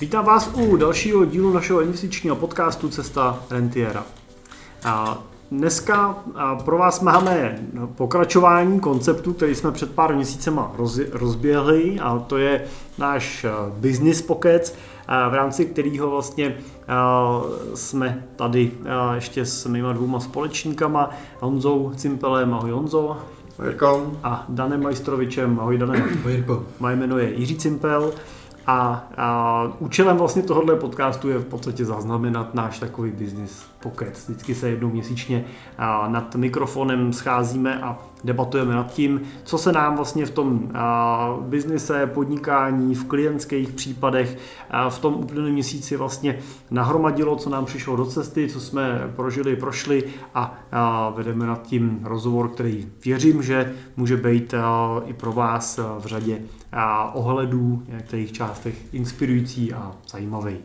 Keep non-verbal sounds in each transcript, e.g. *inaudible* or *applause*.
Vítám vás u dalšího dílu našeho investičního podcastu Cesta Rentiera. Dneska pro vás máme pokračování konceptu, který jsme před pár měsícema rozběhli a to je náš business pocket, v rámci kterého vlastně jsme tady ještě s mýma dvouma společníkama, Honzou Cimpelem, ahoj Honzo. Jirko. A Danem Majstrovičem, ahoj Danem. Ahoj Jirko. Moje jméno je Jiří Cimpel. A, a účelem vlastně tohohle podcastu je v podstatě zaznamenat náš takový business pocket. Vždycky se jednou měsíčně nad mikrofonem scházíme a debatujeme nad tím, co se nám vlastně v tom biznise, podnikání, v klientských případech v tom uplynulém měsíci vlastně nahromadilo, co nám přišlo do cesty, co jsme prožili, prošli a, vedeme nad tím rozhovor, který věřím, že může být i pro vás v řadě ohledů, některých částech inspirující a zajímavý.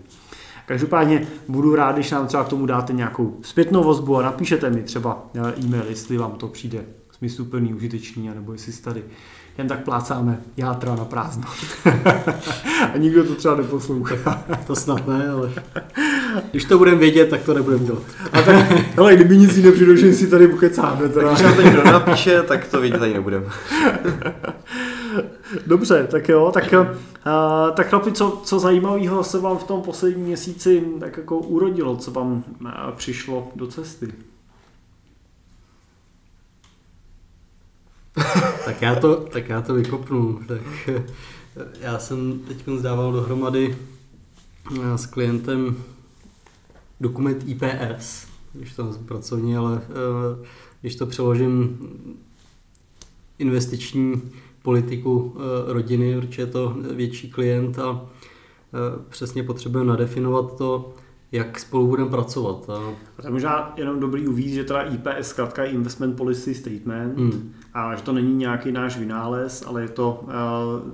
Každopádně budu rád, když nám třeba k tomu dáte nějakou zpětnou vozbu a napíšete mi třeba e-mail, jestli vám to přijde smysluplný, užitečný, anebo jestli si tady jen tak plácáme játra na prázdno. *laughs* a nikdo to třeba neposlouchá. to snad ne, ale když to budeme vědět, tak to nebudeme dělat. A tak, ale kdyby nic jiného přišlo, si tady bukecáme. Teda. Když nám to někdo napíše, tak to vidět tady nebudeme. *laughs* *laughs* Dobře, tak jo, tak, uh, tak chlapi, co, co zajímavého se vám v tom posledním měsíci tak jako urodilo, co vám uh, přišlo do cesty? *laughs* tak, já to, tak já to vykopnu. Tak, já jsem teď zdával dohromady s klientem dokument IPS, když to pracovně, ale když to přeložím investiční politiku eh, rodiny, protože je to větší klient a eh, přesně potřebujeme nadefinovat to, jak spolu budeme pracovat. A... a to možná jenom dobrý uvíct, že teda IPS zkrátka je Investment Policy Statement hmm. a že to není nějaký náš vynález, ale je to uh,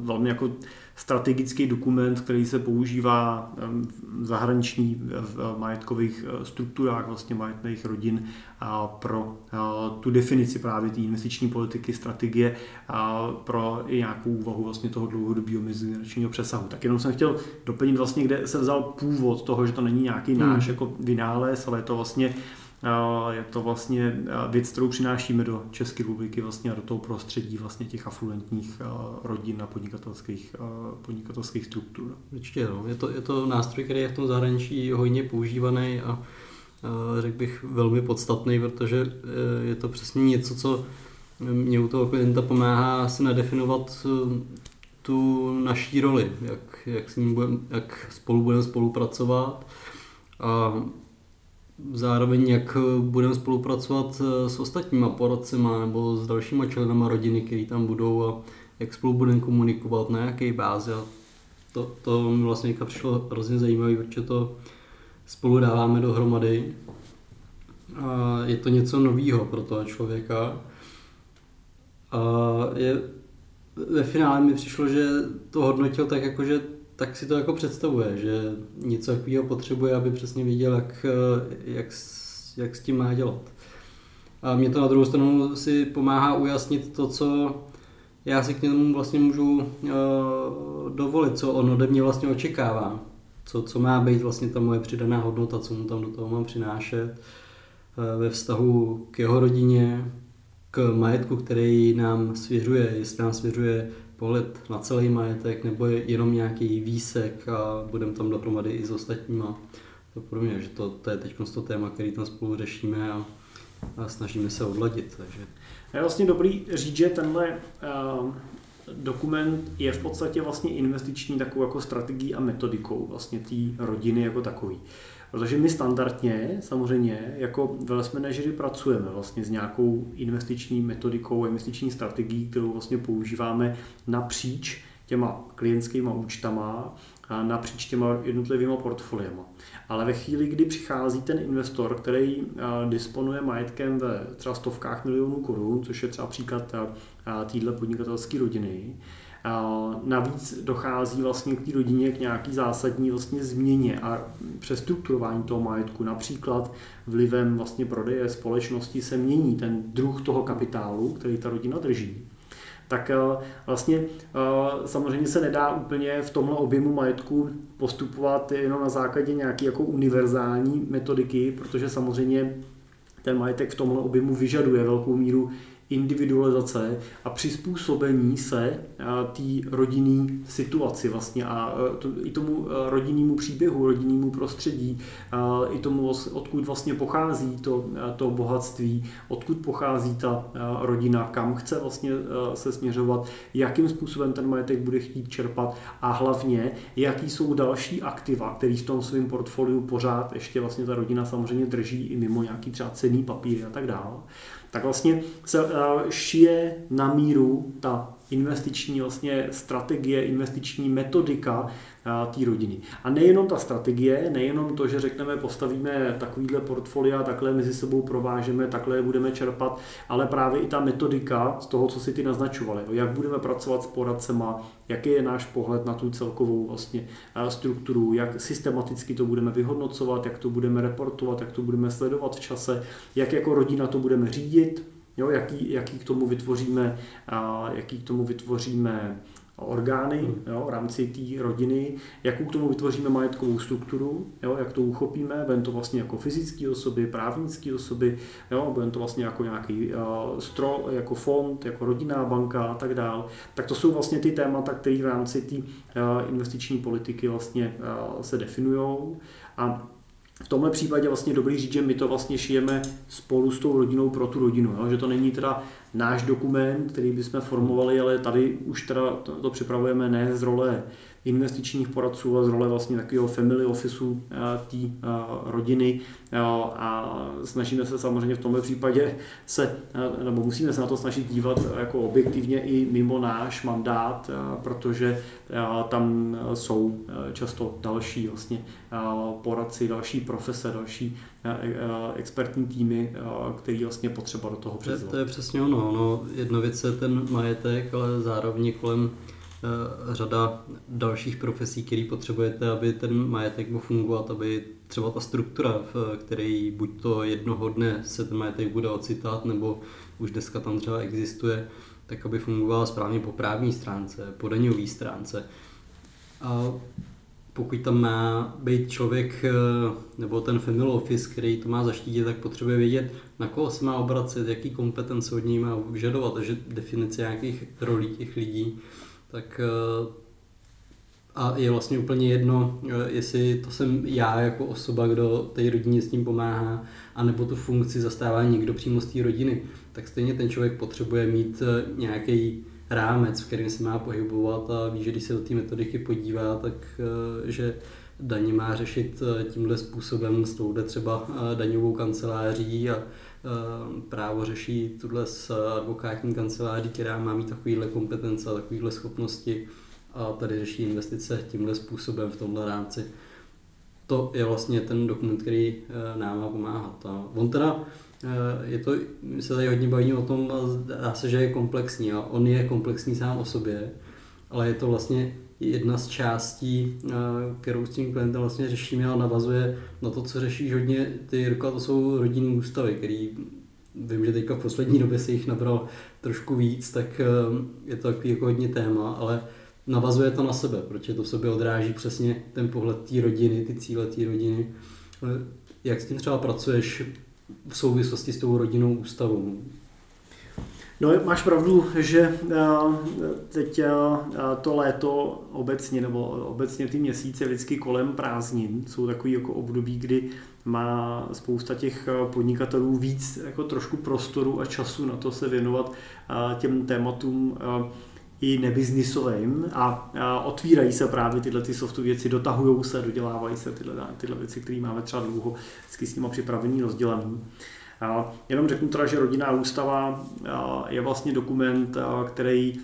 velmi jako strategický dokument, který se používá v zahraniční v majetkových eh, strukturách vlastně majetných rodin pro eh, tu definici právě té investiční politiky, strategie pro i nějakou úvahu vlastně toho dlouhodobého mezigeneračního přesahu. Tak jenom jsem chtěl doplnit vlastně, kde se vzal původ toho, že to není nějaký náš hmm. jako vynález, ale je to vlastně je to vlastně věc, kterou přinášíme do České republiky vlastně a do toho prostředí vlastně těch afluentních rodin a podnikatelských, podnikatelských struktur. Určitě, no. je, to, je to nástroj, který je v tom zahraničí hodně používaný a řekl bych velmi podstatný, protože e, je to přesně něco, co mě u toho klienta pomáhá si nadefinovat e, tu naší roli, jak, jak, s ním budem, jak spolu budeme spolupracovat a zároveň jak budeme spolupracovat eh, s ostatníma poradcema nebo s dalšíma členama rodiny, který tam budou a jak spolu budeme komunikovat, na jaké bázi. A to, to mi vlastně přišlo hrozně zajímavé, protože to spolu dáváme dohromady. A je to něco nového pro toho člověka. A je, ve finále mi přišlo, že to hodnotil tak jako, že tak si to jako představuje, že něco takového potřebuje, aby přesně věděl, jak, jak, jak s tím má dělat. A mě to na druhou stranu si pomáhá ujasnit to, co já si k němu vlastně můžu uh, dovolit, co on ode mě vlastně očekává. Co, co má být vlastně ta moje přidaná hodnota, co mu tam do toho mám přinášet uh, ve vztahu k jeho rodině, k majetku, který nám svěřuje, jestli nám svěřuje pohled na celý majetek, nebo je jenom nějaký výsek a budeme tam dohromady i s ostatníma. To pro mě, že to, to je teď to téma, který tam spolu řešíme a, a snažíme se odladit. Takže. Je vlastně dobrý říct, že tenhle uh, dokument je v podstatě vlastně investiční takovou jako strategií a metodikou vlastně té rodiny jako takový. Protože my standardně, samozřejmě, jako wealth managery pracujeme vlastně s nějakou investiční metodikou, investiční strategií, kterou vlastně používáme napříč těma klientskými účtama a napříč těma jednotlivými portfoliama. Ale ve chvíli, kdy přichází ten investor, který disponuje majetkem ve třeba stovkách milionů korun, což je třeba příklad téhle podnikatelské rodiny, Navíc dochází vlastně k té rodině k nějaký zásadní vlastně změně a přestrukturování toho majetku. Například vlivem vlastně prodeje společnosti se mění ten druh toho kapitálu, který ta rodina drží. tak vlastně samozřejmě se nedá úplně v tomhle objemu majetku postupovat jenom na základě nějaké jako univerzální metodiky, protože samozřejmě ten majetek v tomhle objemu vyžaduje velkou míru individualizace a přizpůsobení se eh, té rodinné situaci vlastně a eh, to, i tomu eh, rodinnému příběhu, rodinnému prostředí, i tomu, odkud vlastně pochází to, to bohatství, odkud pochází ta rodina, kam chce vlastně se směřovat, jakým způsobem ten majetek bude chtít čerpat a hlavně, jaký jsou další aktiva, který v tom svém portfoliu pořád ještě vlastně ta rodina samozřejmě drží i mimo nějaký třeba cený papíry a tak dále tak vlastně se eh, šije na míru ta investiční vlastně strategie, investiční metodika té rodiny. A nejenom ta strategie, nejenom to, že řekneme, postavíme takovýhle portfolia, takhle mezi sebou provážeme, takhle budeme čerpat, ale právě i ta metodika z toho, co si ty naznačovali, jak budeme pracovat s poradcema, jaký je náš pohled na tu celkovou vlastně strukturu, jak systematicky to budeme vyhodnocovat, jak to budeme reportovat, jak to budeme sledovat v čase, jak jako rodina to budeme řídit, jo, jaký, jaký k tomu vytvoříme, jaký k tomu vytvoříme orgány hmm. jo, v rámci té rodiny, jakou k tomu vytvoříme majetkovou strukturu, jo, jak to uchopíme, budeme to vlastně jako fyzické osoby, právnické osoby, jo, budeme to vlastně jako nějaký uh, stro, jako fond, jako rodinná banka a tak dál. Tak to jsou vlastně ty témata, které v rámci té uh, investiční politiky vlastně uh, se definují. A v tomhle případě vlastně dobrý říct, že my to vlastně šijeme spolu s tou rodinou pro tu rodinu, jo? že to není teda náš dokument, který bychom formovali, ale tady už teda to, to připravujeme ne z role investičních poradců a z role vlastně takového family officeu eh, té eh, rodiny a snažíme se samozřejmě v tomhle případě se, eh, nebo musíme se na to snažit dívat jako objektivně i mimo náš mandát, protože tam jsou často další vlastně poradci, další profese, další expertní týmy, který vlastně potřeba do toho přizvat. To je přesně ono. No, jedna věc je ten majetek, ale zároveň kolem řada dalších profesí, které potřebujete, aby ten majetek mohl fungovat, aby třeba ta struktura, v které buď to jednoho dne se ten majetek bude ocitat, nebo už dneska tam třeba existuje, tak aby fungovala správně po právní stránce, po daňové stránce. A pokud tam má být člověk, eh, nebo ten family office, který to má zaštítit, tak potřebuje vědět, na koho se má obracet, jaký kompetence od něj má vyžadovat, takže definice nějakých rolí těch lidí tak eh, a je vlastně úplně jedno, eh, jestli to jsem já jako osoba, kdo té rodině s tím pomáhá, anebo tu funkci zastává někdo přímo z té rodiny, tak stejně ten člověk potřebuje mít eh, nějaký rámec, v kterém se má pohybovat a ví, že když se do té metodiky podívá, tak že daně má řešit tímhle způsobem s touhle třeba daňovou kanceláří a právo řeší tuhle s advokátní kanceláří, která má mít takovýhle kompetence a takovýhle schopnosti a tady řeší investice tímhle způsobem v tomhle rámci. To je vlastně ten dokument, který eh, nám má pomáhat. A on teda eh, je to, my se tady hodně bavíme o tom, dá se, že je komplexní a on je komplexní sám o sobě, ale je to vlastně jedna z částí, eh, kterou s tím klientem vlastně řešíme a navazuje na to, co řešíš hodně ty, Jirko, to jsou rodinné ústavy, který vím, že teďka v poslední době se jich nabral trošku víc, tak eh, je to takový jako hodně téma, ale navazuje to na sebe, protože to v sobě odráží přesně ten pohled té rodiny, ty cíle té rodiny. Jak s tím třeba pracuješ v souvislosti s tou rodinnou ústavou? No, máš pravdu, že teď to léto obecně, nebo obecně ty měsíce vždycky kolem prázdnin jsou takový jako období, kdy má spousta těch podnikatelů víc jako trošku prostoru a času na to se věnovat těm tématům i nebiznisovým a, otvírají se právě tyhle ty softové věci, dotahují se, dodělávají se tyhle, tyhle věci, které máme třeba dlouho vždycky s nimi připravený, rozdělaný. Jenom řeknu teda, že rodinná ústava je vlastně dokument, který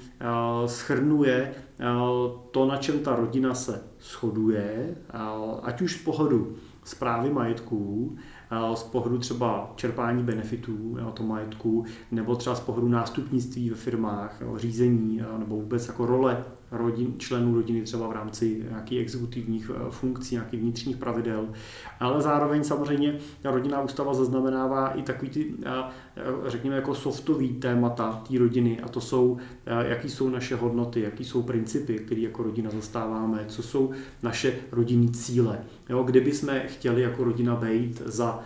schrnuje to, na čem ta rodina se shoduje, ať už z pohledu zprávy majetků, z pohledu třeba čerpání benefitů to majetku, nebo třeba z pohledu nástupnictví ve firmách, řízení, nebo vůbec jako role rodin, členů rodiny třeba v rámci nějakých exekutivních eh, funkcí, nějakých vnitřních pravidel, ale zároveň samozřejmě rodinná ústava zaznamenává i takový ty, řekněme, jako softový témata té rodiny. A to jsou, jaký jsou naše hodnoty, jaký jsou principy, které jako rodina zastáváme, co jsou naše rodinní cíle. Jo, kdyby jsme chtěli jako rodina být za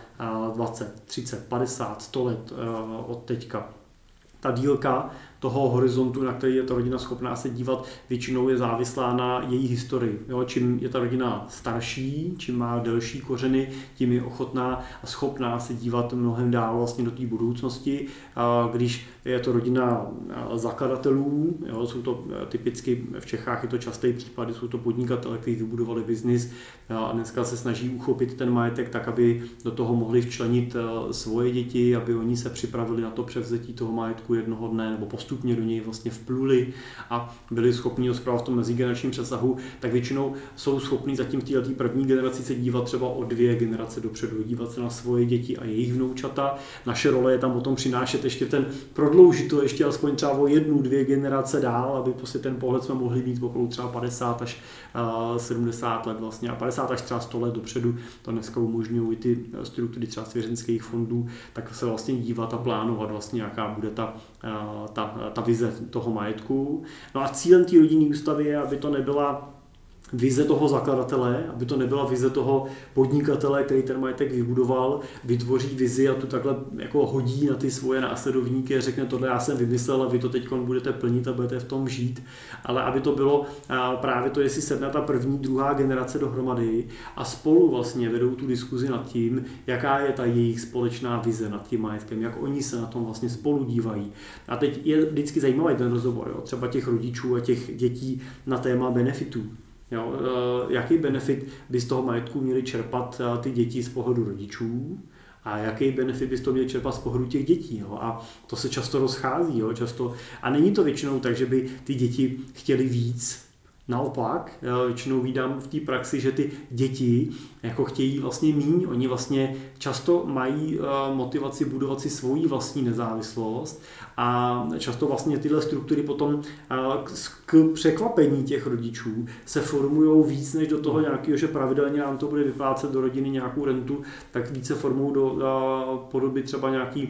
20, 30, 50, 100 let od teďka, ta dílka toho horizontu, na který je ta rodina schopná se dívat, většinou je závislá na její historii. Jo, čím je ta rodina starší, čím má delší kořeny, tím je ochotná a schopná se dívat mnohem dál vlastně do té budoucnosti. A když je to rodina zakladatelů, jo, jsou to typicky v Čechách je to častý případ, jsou to podnikatele, kteří vybudovali biznis a dneska se snaží uchopit ten majetek tak, aby do toho mohli včlenit svoje děti, aby oni se připravili na to převzetí toho majetku jednoho dne nebo postup postupně do něj vlastně vpluli a byli schopni ho v tom mezigeneračním přesahu, tak většinou jsou schopni zatím v této první generaci se dívat třeba o dvě generace dopředu, dívat se na svoje děti a jejich vnoučata. Naše role je tam potom přinášet ještě ten, prodloužit to ještě alespoň třeba o jednu, dvě generace dál, aby prostě ten pohled jsme mohli mít okolo třeba 50 až 70 let vlastně a 50 až třeba 100 let dopředu. To dneska umožňují ty struktury třeba svěřenských fondů, tak se vlastně dívat a plánovat vlastně, jaká bude ta, ta ta vize toho majetku. No a cílem té rodinné ústavy je, aby to nebyla vize toho zakladatele, aby to nebyla vize toho podnikatele, který ten majetek vybudoval, vytvoří vizi a tu takhle jako hodí na ty svoje následovníky a řekne tohle já jsem vymyslel a vy to teď budete plnit a budete v tom žít, ale aby to bylo právě to, jestli sedne ta první, druhá generace dohromady a spolu vlastně vedou tu diskuzi nad tím, jaká je ta jejich společná vize nad tím majetkem, jak oni se na tom vlastně spolu dívají. A teď je vždycky zajímavý ten rozhovor, jo? třeba těch rodičů a těch dětí na téma benefitů. Jo, eh, jaký benefit by z toho majetku měli čerpat eh, ty děti z pohledu rodičů a jaký benefit by z toho měli čerpat z pohledu těch dětí. Jo? A to se často rozchází. Jo? Často, a není to většinou tak, že by ty děti chtěli víc, Naopak, většinou vídám v té praxi, že ty děti jako chtějí vlastně míň, oni vlastně často mají eh, motivaci budovat si svoji vlastní nezávislost a často vlastně tyhle struktury potom k překvapení těch rodičů se formují víc než do toho nějakého, že pravidelně nám to bude vyplácet do rodiny nějakou rentu, tak více formou do podoby třeba nějaký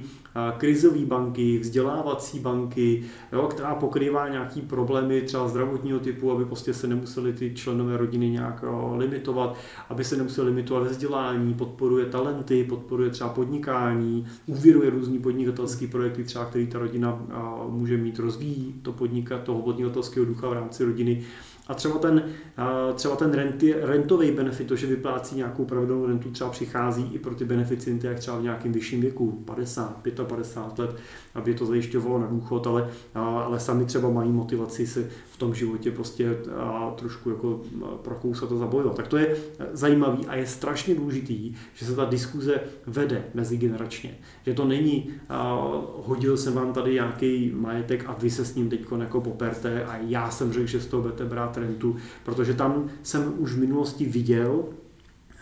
krizové banky, vzdělávací banky, jo, která pokrývá nějaký problémy třeba zdravotního typu, aby prostě se nemuseli ty členové rodiny nějak limitovat, aby se nemuseli limitovat vzdělání, podporuje talenty, podporuje třeba podnikání, úvěruje různý podnikatelský projekty, třeba který ta rodina může mít, rozvíjí to podnikat, toho podnikatelského ducha v rámci rodiny a třeba ten, třeba ten renty, rentový benefit, to, že vyplácí nějakou pravidelnou rentu, třeba přichází i pro ty beneficienty, jak třeba v nějakém vyšším věku, 50, 55 let, aby to zajišťovalo na důchod, ale, ale sami třeba mají motivaci se v tom životě prostě trošku jako prokousat a zabojovat. Tak to je zajímavý a je strašně důležitý, že se ta diskuze vede mezigeneračně. Že to není, hodil jsem vám tady nějaký majetek a vy se s ním teď jako poperte a já jsem řekl, že z toho budete brát rentu, protože tam jsem už v minulosti viděl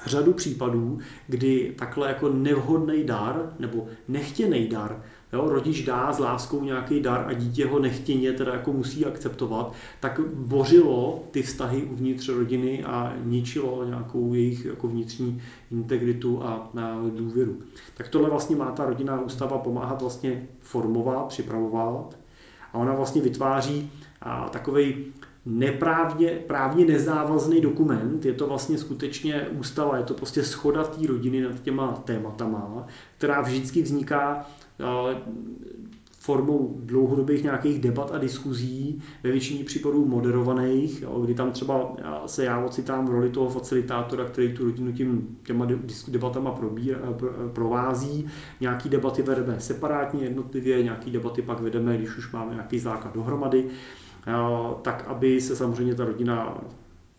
řadu případů, kdy takhle jako nevhodný dar nebo nechtěný dar jo, rodič dá s láskou nějaký dar a dítě ho nechtěně teda jako musí akceptovat, tak bořilo ty vztahy uvnitř rodiny a ničilo nějakou jejich jako vnitřní integritu a, a důvěru. Tak tohle vlastně má ta rodinná ústava pomáhat vlastně formovat, připravovat a ona vlastně vytváří takový neprávně, právně nezávazný dokument, je to vlastně skutečně ústava, je to prostě schoda té rodiny nad těma tématama, která vždycky vzniká formou dlouhodobých nějakých debat a diskuzí, ve většině případů moderovaných, kdy tam třeba se já ocitám v roli toho facilitátora, který tu rodinu tím, těma debatama probíra, provází. Nějaký debaty vedeme separátně, jednotlivě, nějaký debaty pak vedeme, když už máme nějaký základ dohromady, tak aby se samozřejmě ta rodina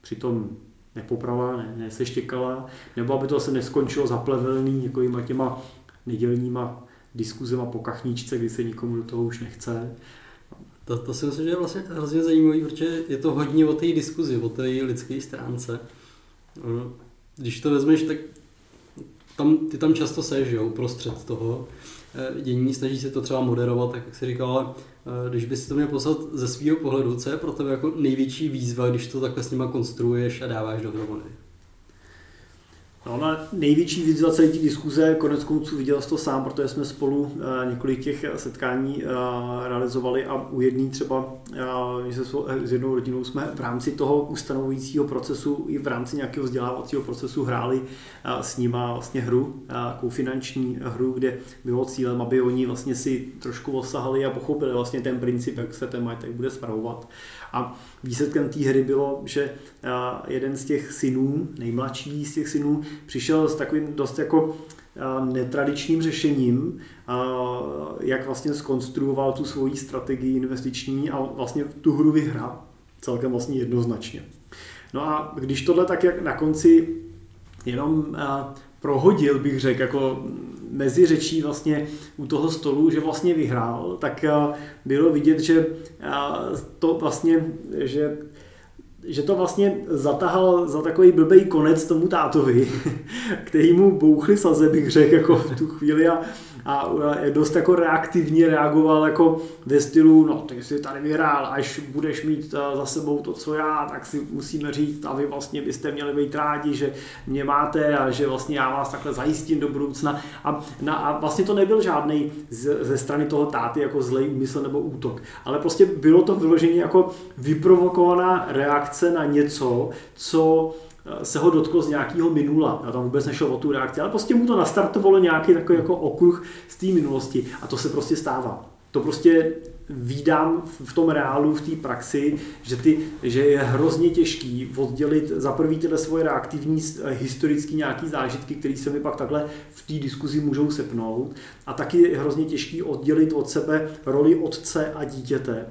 přitom nepoprala, ne, neseštěkala, nebo aby to se neskončilo zaplevelný jako těma nedělníma diskuzema po kachničce, kdy se nikomu do toho už nechce. To, to si myslím, že je vlastně hrozně zajímavý, protože je to hodně o té diskuzi, o té lidské stránce. Když to vezmeš, tak tam, ty tam často seš, jo, uprostřed toho dění, snaží se to třeba moderovat, tak jak jsi říkal, ale eh, když bys to měl poslat ze svého pohledu, co je pro tebe jako největší výzva, když to takhle s nima konstruuješ a dáváš dohromady? No, na největší výzva celé té diskuze, konec konců viděl jsi to sám, protože jsme spolu uh, několik těch setkání uh, realizovali a u jedné třeba, že se s jednou rodinou jsme v rámci toho ustanovujícího procesu i v rámci nějakého vzdělávacího procesu hráli s nima vlastně hru, takovou finanční hru, kde bylo cílem, aby oni vlastně si trošku osahali a pochopili vlastně ten princip, jak se ten majetek bude spravovat. A výsledkem té hry bylo, že jeden z těch synů, nejmladší z těch synů, přišel s takovým dost jako netradičním řešením, jak vlastně skonstruoval tu svoji strategii investiční a vlastně tu hru vyhrál celkem vlastně jednoznačně. No a když tohle tak jak na konci jenom prohodil, bych řekl, jako mezi řečí vlastně u toho stolu, že vlastně vyhrál, tak bylo vidět, že to vlastně, že že to vlastně zatahal za takový blbý konec tomu tátovi, *laughs* který mu bouchli saze, bych řekl, jako v tu chvíli a a dost jako reaktivně reagoval jako ve stylu, no ty jsi tady vyhrál, až budeš mít eh, za sebou to, co já, tak si musíme říct a vy vlastně byste měli být rádi, že mě máte a že vlastně já vás takhle zajistím do budoucna. A, na, a vlastně to nebyl žádný ze strany toho táty jako zlej úmysl nebo útok, ale prostě bylo to vyloženě jako vyprovokovaná reakce na něco, co Eh, se ho dotklo z nějakého minula. A tam vůbec nešlo o tu reakci, ale prostě mu to nastartovalo nějaký takový jako okruh z té minulosti. A to se prostě stává. To prostě výdám v tom reálu, v té praxi, že, ty, že je hrozně těžký oddělit za prvý tyhle svoje reaktivní eh, historické nějaký zážitky, které se mi pak takhle v té diskuzi můžou sepnout. A taky je hrozně těžký oddělit od sebe roli otce a dítěte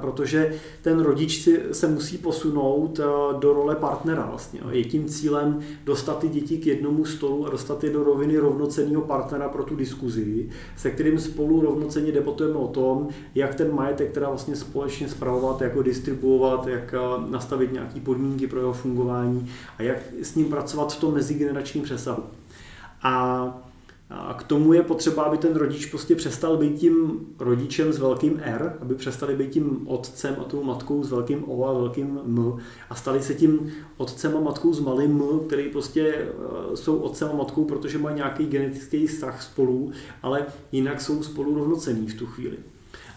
protože ten rodič si, se musí posunout eh, do role partnera vlastně. Je tím cílem dostat ty děti k jednomu stolu a dostat je do roviny rovnocenního partnera pro tu diskuzi, se kterým spolu rovnocenně debatujeme o tom, jak ten majetek teda vlastně společně spravovat, jak ho distribuovat, jak eh, nastavit nějaké podmínky pro jeho fungování a jak s ním pracovat v tom mezigeneračním přesahu. A a k tomu je potřeba, aby ten rodič prostě přestal být tím rodičem s velkým R, aby přestali být tím otcem a tou matkou s velkým O a velkým M a stali se tím otcem a matkou s malým M, který prostě eh, jsou otcem a matkou, protože mají nějaký genetický vztah spolu, ale jinak jsou spolu rovnocení v tu chvíli.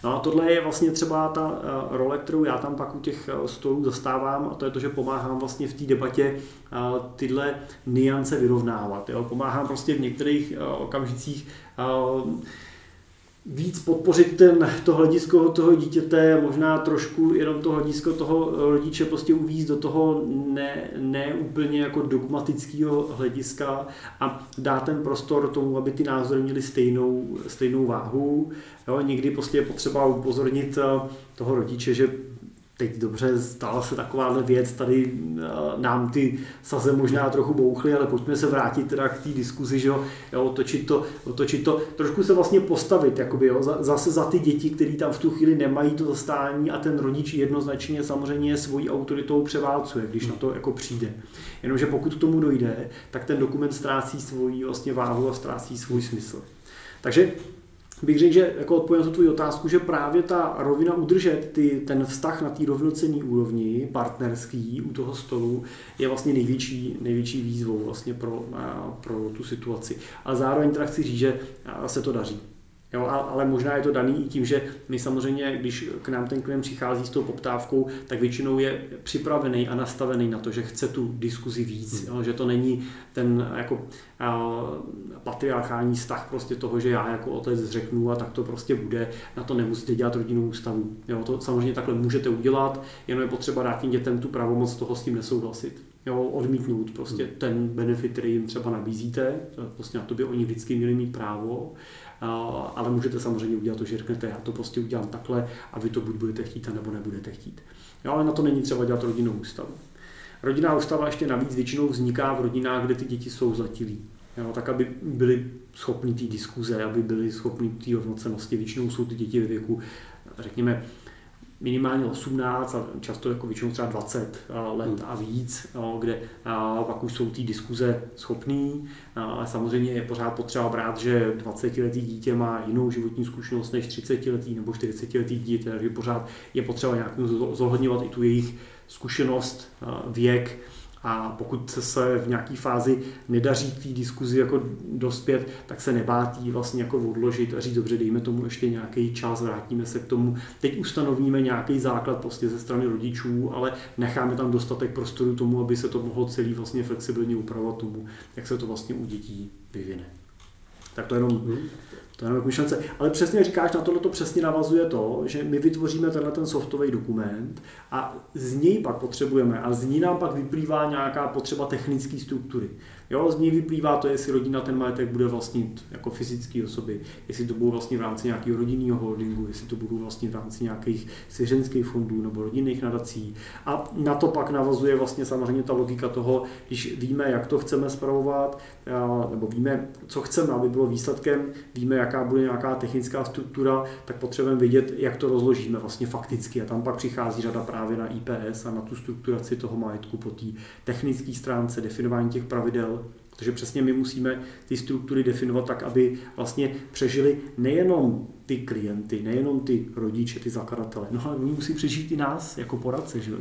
No a tohle je vlastně třeba ta eh, role, kterou já tam pak u těch eh, stolů zastávám a to je to, že pomáhám vlastně v té debatě eh, tyhle niance vyrovnávat. Jo? Pomáhám prostě v některých okamžicích víc podpořit ten, to hledisko toho dítěte, možná trošku jenom to hledisko toho rodiče prostě uvízt do toho ne, ne úplně jako dogmatického hlediska a dát ten prostor tomu, aby ty názory měly stejnou, stejnou váhu. Jo, někdy prostě je potřeba upozornit eh, toho rodiče, že teď dobře, stala se takováhle věc, tady eh, nám ty saze možná trochu bouchly, ale pojďme se vrátit teda k té diskuzi, že jo, otočit to, otočit to, trošku se vlastně postavit, jakoby, jo, zase za ty děti, které tam v tu chvíli nemají to zastání a ten rodič jednoznačně samozřejmě svojí autoritou převálcuje, když na to jako přijde. Jenomže pokud k tomu dojde, tak ten dokument ztrácí svoji vlastně váhu a ztrácí svůj smysl. Takže bych řekl, že jako odpovím na tu otázku, že právě ta rovina udržet ty, ten vztah na té rovnocenní úrovni, partnerský u toho stolu, je vlastně největší, největší výzvou vlastně pro, pro tu situaci. Ale zároveň teda chci říct, že se to daří. Jo, ale možná je to daný i tím, že my samozřejmě, když k nám ten klient přichází s tou poptávkou, tak většinou je připravený a nastavený na to, že chce tu diskuzi víc, hmm. jo, že to není ten jako a, patriarchální vztah prostě toho, že já jako otec řeknu a tak to prostě bude, na to nemusíte dělat rodinnou ústavu. Jo, to samozřejmě takhle můžete udělat, jenom je potřeba dát tím dětem tu pravomoc toho s tím nesouhlasit. Jo, odmítnout prostě hmm. ten benefit, který jim třeba nabízíte, prostě na to by oni vždycky měli mít právo ale můžete samozřejmě udělat to, že řeknete, já to prostě udělám takhle a vy to buď budete chtít, nebo nebudete chtít. Jo, ale na to není třeba dělat rodinnou ústavu. Rodinná ústava ještě navíc většinou vzniká v rodinách, kde ty děti jsou zletilí. Jo, tak, aby byli schopni té diskuze, aby byli schopni té rovnocenosti. Většinou jsou ty děti ve věku, řekněme, minimálně 18 a často jako většinou třeba 20 let hmm. a víc, kde pak už jsou ty diskuze schopný. Ale samozřejmě je pořád potřeba brát, že 20-letý dítě má jinou životní zkušenost než 30-letý nebo 40-letý dítě, takže pořád je potřeba nějakým zohledňovat i tu jejich zkušenost, věk, a pokud se v nějaké fázi nedaří té diskuzi jako dospět, tak se nebátí vlastně jako odložit a říct, dobře, dejme tomu ještě nějaký čas, vrátíme se k tomu. Teď ustanovíme nějaký základ prostě ze strany rodičů, ale necháme tam dostatek prostoru tomu, aby se to mohlo celý vlastně flexibilně upravovat tomu, jak se to vlastně u dětí vyvine. Tak to jenom hmm. To je myšlence. Ale přesně říkáš, na tohle to přesně navazuje to, že my vytvoříme tenhle ten softový dokument a z něj pak potřebujeme a z ní nám pak vyplývá nějaká potřeba technické struktury. Jo, z ní vyplývá to, jestli rodina ten majetek bude vlastnit jako fyzické osoby, jestli to budou vlastně v rámci nějakého rodinného holdingu, jestli to budou vlastně v rámci nějakých svěřenských fondů nebo rodinných nadací. A na to pak navazuje vlastně samozřejmě ta logika toho, když víme, jak to chceme spravovat, nebo víme, co chceme, aby bylo výsledkem, víme, jaká bude nějaká technická struktura, tak potřebujeme vědět, jak to rozložíme vlastně fakticky. A tam pak přichází řada právě na IPS a na tu strukturaci toho majetku po té technické stránce, definování těch pravidel, Protože přesně my musíme ty struktury definovat tak, aby vlastně přežili nejenom ty klienty, nejenom ty rodiče, ty zakladatele, no ale oni musí přežít i nás jako poradce, že?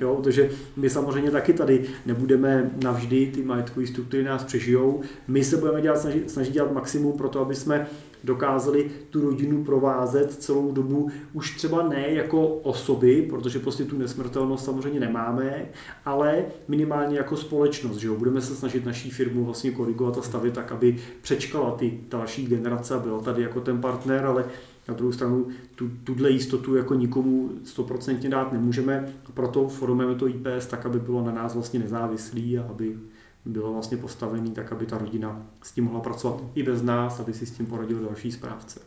jo, *laughs* protože my samozřejmě taky tady nebudeme navždy, ty majetkové struktury nás přežijou, my se budeme dělat, snažit, snažit dělat maximum pro to, aby jsme dokázali tu rodinu provázet celou dobu už třeba ne jako osoby, protože prostě tu nesmrtelnost samozřejmě nemáme, ale minimálně jako společnost, že jo? budeme se snažit naší firmu vlastně korigovat a stavit tak, aby přečkala ty další generace a byla tady jako ten partner, ale na druhou stranu tu, tuhle jistotu jako nikomu stoprocentně dát nemůžeme a proto formujeme to IPS tak, aby bylo na nás vlastně nezávislý a aby bylo vlastně postavený tak, aby ta rodina s tím mohla pracovat i bez nás, aby si s tím poradil další správce.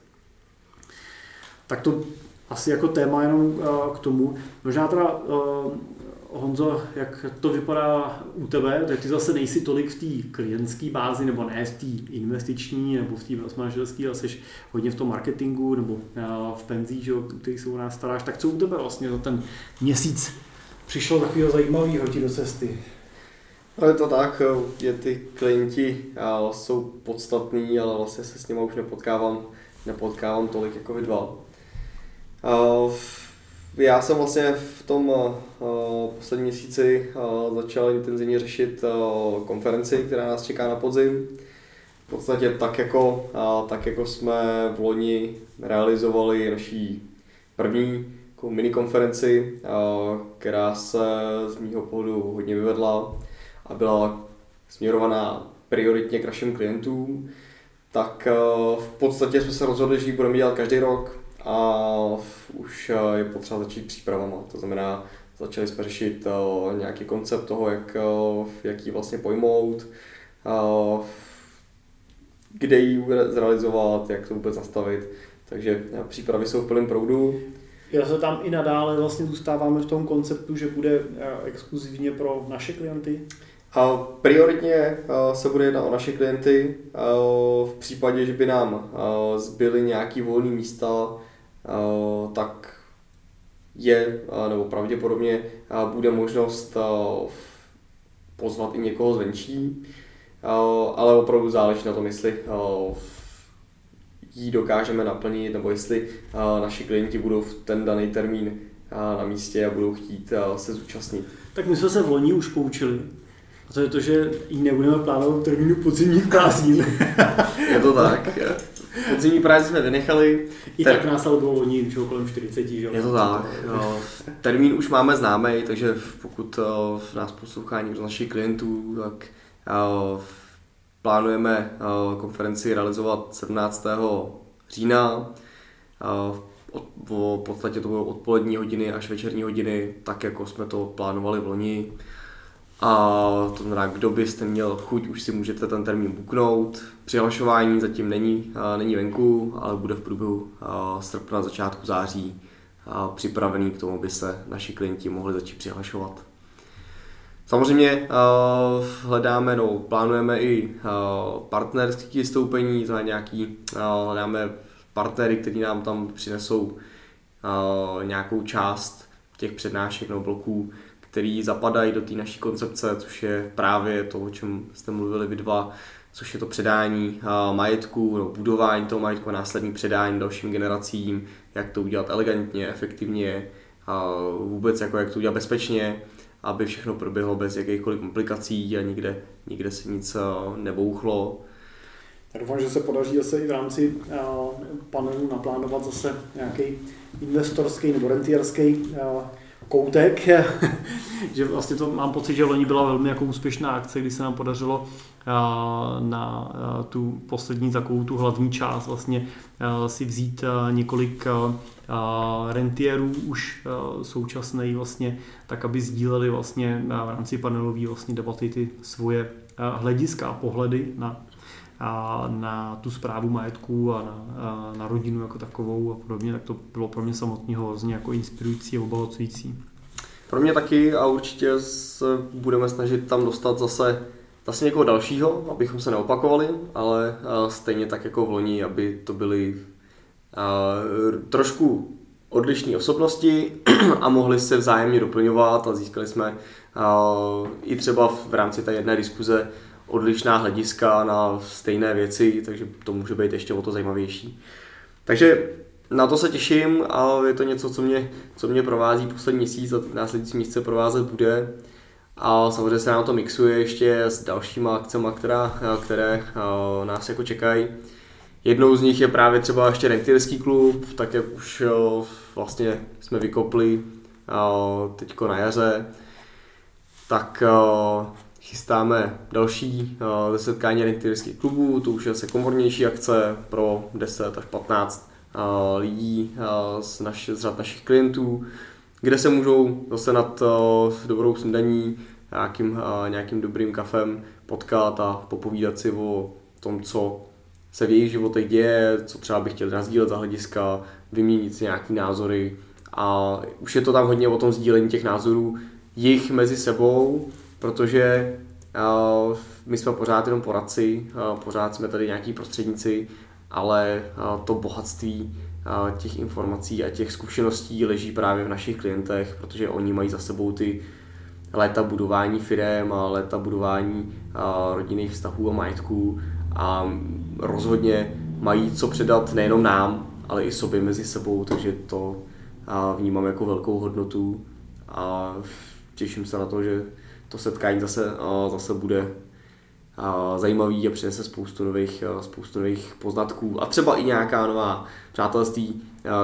Tak to asi jako téma jenom eh, k tomu. Možná teda, eh, Honzo, jak to vypadá u tebe, tak ty zase nejsi tolik v té klientské bázi, nebo ne v té investiční, nebo v té manželské, ale jsi hodně v tom marketingu, nebo eh, v penzí, že, který se u nás staráš. Tak co u tebe vlastně za ten měsíc přišlo takového zajímavého ti do cesty? No je to tak, je ty klienti jsou podstatní, ale vlastně se s nimi už nepotkávám, nepotkávám tolik jako vy dva. Já jsem vlastně v tom posledním měsíci začal intenzivně řešit konferenci, která nás čeká na podzim. V podstatě tak jako, tak jako jsme v loni realizovali naší první mini konferenci, která se z mého pohledu hodně vyvedla a byla směrovaná prioritně k našim klientům, tak eh, v podstatě jsme se rozhodli, že ji budeme dělat každý rok a už eh, je potřeba začít přípravama. To znamená, začali jsme řešit eh, nějaký koncept toho, jak, jak ji vlastně pojmout, kde ji zrealizovat, jak to vůbec nastavit. Takže přípravy jsou v plném proudu. Já se tam i nadále vlastně zůstáváme v tom konceptu, že bude exkluzivně pro naše klienty? Prioritně se bude jednat o naše klienty. V případě, že by nám zbyly nějaký volné místa, tak je, nebo pravděpodobně bude možnost pozvat i někoho zvenčí, ale opravdu záleží na tom, jestli ji dokážeme naplnit, nebo jestli naši klienti budou v ten daný termín na místě a budou chtít se zúčastnit. Tak my jsme se v loni už poučili, a to je to, že ji nebudeme plánovat v termínu podzimních prázdnin. je to tak. Podzimní prázdniny jsme vynechali. I Ter... tak nás ale bylo loni, že kolem 40, že Je to tak. Jo. Termín už máme známý, takže pokud v eh, nás poslouchá někdo z našich klientů, tak eh, plánujeme eh, konferenci realizovat 17. října. V podstatě to budou odpolední hodiny až večerní hodiny, tak jako jsme to plánovali v loni. A to znamená, kdo byste měl chuť, už si můžete ten termín buknout. Přihlašování zatím není, není venku, ale bude v průběhu srpna, začátku září připravený k tomu, aby se naši klienti mohli začít přihlašovat. Samozřejmě hledáme, no, plánujeme i partnerské vystoupení, za nějaký, hledáme partnery, kteří nám tam přinesou nějakou část těch přednášek nebo bloků, který zapadají do té naší koncepce, což je právě to, o čem jste mluvili vy dva, což je to předání majetku, no, budování toho majetku a následní předání dalším generacím, jak to udělat elegantně, efektivně, a vůbec jako jak to udělat bezpečně, aby všechno proběhlo bez jakýchkoliv komplikací a nikde, nikde se nic nebouchlo. Já doufám, že se podaří zase i v rámci panelu naplánovat zase nějaký investorský nebo rentierský koutek, *laughs* že vlastně to mám pocit, že loni byla velmi jako úspěšná akce, kdy se nám podařilo na tu poslední takovou tu hlavní část vlastně si vzít několik rentierů už současnej vlastně, tak aby sdíleli vlastně v rámci panelové vlastně debaty ty svoje hlediska a pohledy na na tu zprávu majetku a na, na rodinu jako takovou a podobně, tak to bylo pro mě samotného hrozně jako inspirující a obohacující. Pro mě taky a určitě se budeme snažit tam dostat zase zase někoho dalšího, abychom se neopakovali, ale stejně tak jako v loni, aby to byly trošku odlišné osobnosti *clears throat* a mohli se vzájemně doplňovat a získali jsme i třeba v rámci té jedné diskuze odlišná hlediska na stejné věci, takže to může být ještě o to zajímavější. Takže na to se těším a je to něco, co mě, co mě provází poslední měsíc a následující měsíce provázet bude. A samozřejmě se nám to mixuje ještě s dalšíma akcemi, která, které nás jako čekají. Jednou z nich je právě třeba ještě rentierský klub, tak jak už vlastně jsme vykopli teďko na jaře, tak chystáme další uh, setkání rentierských klubů, to už je se komornější akce pro 10 až 15 uh, lidí uh, z, naš, z řad našich klientů, kde se můžou zase nad dobrou snídaní, nějakým, nějakým dobrým kafem potkat a popovídat si o tom, co se v jejich životech děje, co třeba by chtěli nazdílet za hlediska, vyměnit si nějaký názory. A už je to tam hodně o tom sdílení těch názorů jich mezi sebou, protože uh, my jsme pořád jenom poradci, uh, pořád jsme tady nějaký prostředníci, ale uh, to bohatství těch informací a těch zkušeností leží právě v našich klientech, protože oni mají za sebou ty léta budování firem a léta budování rodinných vztahů a majetků a rozhodně mají co předat nejenom nám, ale i sobě mezi sebou, takže to vnímám jako velkou hodnotu a těším se na to, že to setkání zase, zase bude zajímavý a přinese spoustu nových, spoustu nových poznatků a třeba i nějaká nová přátelství,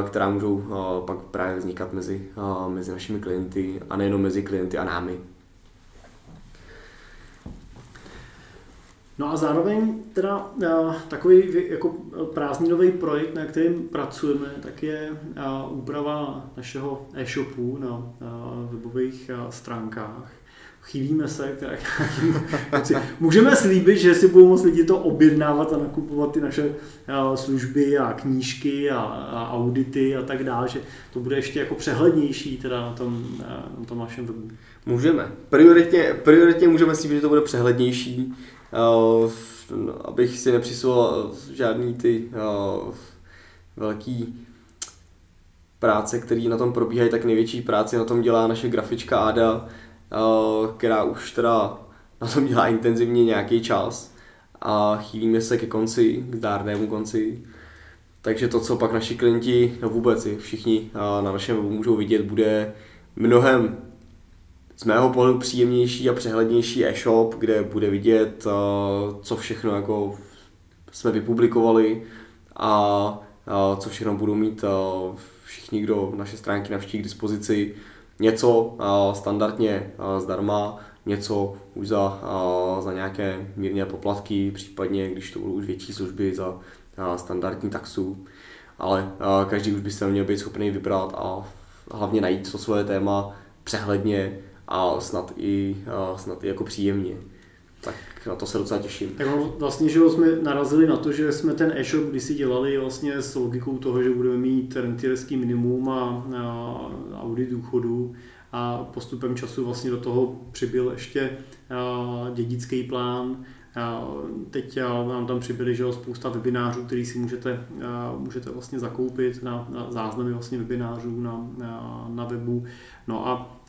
která můžou pak právě vznikat mezi, mezi našimi klienty a nejenom mezi klienty a námi. No a zároveň teda takový jako prázdninový projekt, na kterým pracujeme, tak je úprava našeho e-shopu na webových stránkách chýlíme se k *laughs* Můžeme slíbit, že si budou moct lidi to objednávat a nakupovat ty naše služby a knížky a, a audity a tak dále, že to bude ještě jako přehlednější teda na tom, na tom našem webu. Můžeme. Prioritně, prioritně můžeme slíbit, že to bude přehlednější, abych si nepřisoval žádný ty velký práce, které na tom probíhají, tak největší práci na tom dělá naše grafička Ada, Eh, která už teda na tom dělá intenzivně nějaký čas a chýlíme se ke konci, k zdárnému konci. Takže to, co pak naši klienti, no vůbec i všichni eh, na našem webu můžou vidět, bude mnohem z mého pohledu příjemnější a přehlednější e-shop, kde bude vidět, eh, co všechno jako jsme vypublikovali a co všechno budou mít všichni, kdo naše stránky navštíví k dispozici něco standardně zdarma, něco už za, za nějaké mírné poplatky, případně když to budou už větší služby za standardní taxu, ale každý už by se měl být schopný vybrat a hlavně najít to svoje téma přehledně a snad i, snad i jako příjemně. Tak na to se docela těším. Tak vlastně, že jsme narazili na to, že jsme ten e-shop kdysi dělali vlastně s logikou toho, že budeme mít rentierský minimum a, a audit důchodu a postupem času vlastně do toho přibyl ještě dědický plán Teď nám tam přibyly že spousta webinářů, který si můžete, můžete vlastně zakoupit na, na záznamy vlastně webinářů na, na, na webu. No a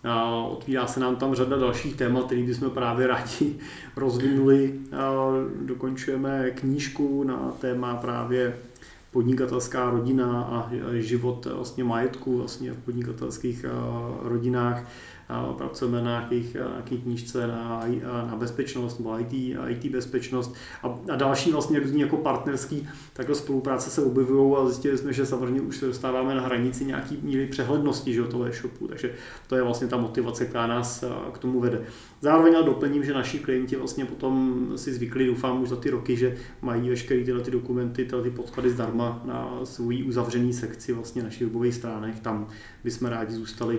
Otvírá se nám tam řada dalších témat, které bychom právě rádi *laughs* rozvinuli. Dokončujeme knížku na téma právě podnikatelská rodina a život vlastně majetku vlastně v podnikatelských rodinách pracujeme na nějakých, nějakých knížce na, na bezpečnost nebo IT, IT bezpečnost a, a další vlastně různý jako partnerský takhle spolupráce se objevují a zjistili jsme, že samozřejmě už se dostáváme na hranici nějaký míry přehlednosti že, toho e-shopu, takže to je vlastně ta motivace, která nás k tomu vede. Zároveň ale doplním, že naši klienti vlastně potom si zvykli, doufám už za ty roky, že mají veškeré tyhle ty dokumenty, tyhle ty podklady zdarma na svůj uzavřený sekci vlastně našich webových stránek. Tam bychom rádi zůstali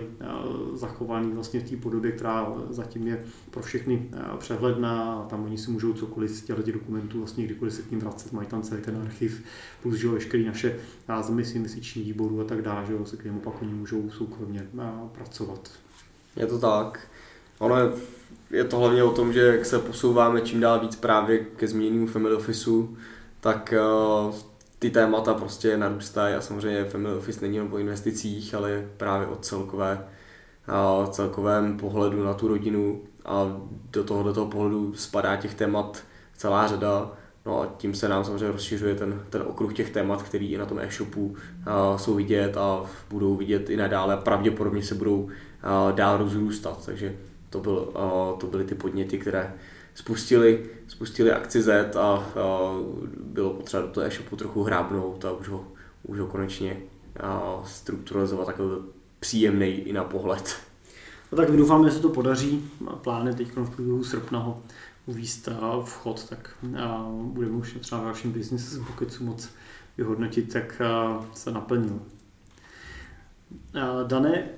zachovaní vlastně v té podobě, která zatím je pro všechny přehledná a tam oni si můžou cokoliv z těchto dokumentů vlastně kdykoliv se k ním vracet, mají tam celý ten archiv, plus že veškeré naše záznamy investiční výboru a tak dále, že se k němu pak oni můžou soukromně pracovat. Je to tak. Ono je, je to hlavně o tom, že jak se posouváme čím dál víc právě ke změněnému family officeu, tak uh, ty témata prostě narůstají a samozřejmě family office není jen o investicích, ale právě o celkové, uh, celkovém pohledu na tu rodinu a do tohoto toho pohledu spadá těch témat celá řada. No a tím se nám samozřejmě rozšiřuje ten, ten okruh těch témat, který i na tom e-shopu uh, jsou vidět a budou vidět i nadále a pravděpodobně se budou uh, dál rozrůstat. Takže to, byl, to byly ty podněty, které spustili, spustili akci Z a bylo potřeba do toho e-shopu trochu hrábnout a už ho, už ho konečně strukturalizovat takový příjemný i na pohled. No tak doufám, že se to podaří. Plány teď v průběhu srpna ho uvíst vchod, tak budeme už třeba v dalším biznisu pokecu moc vyhodnotit, jak se naplnil. Dané,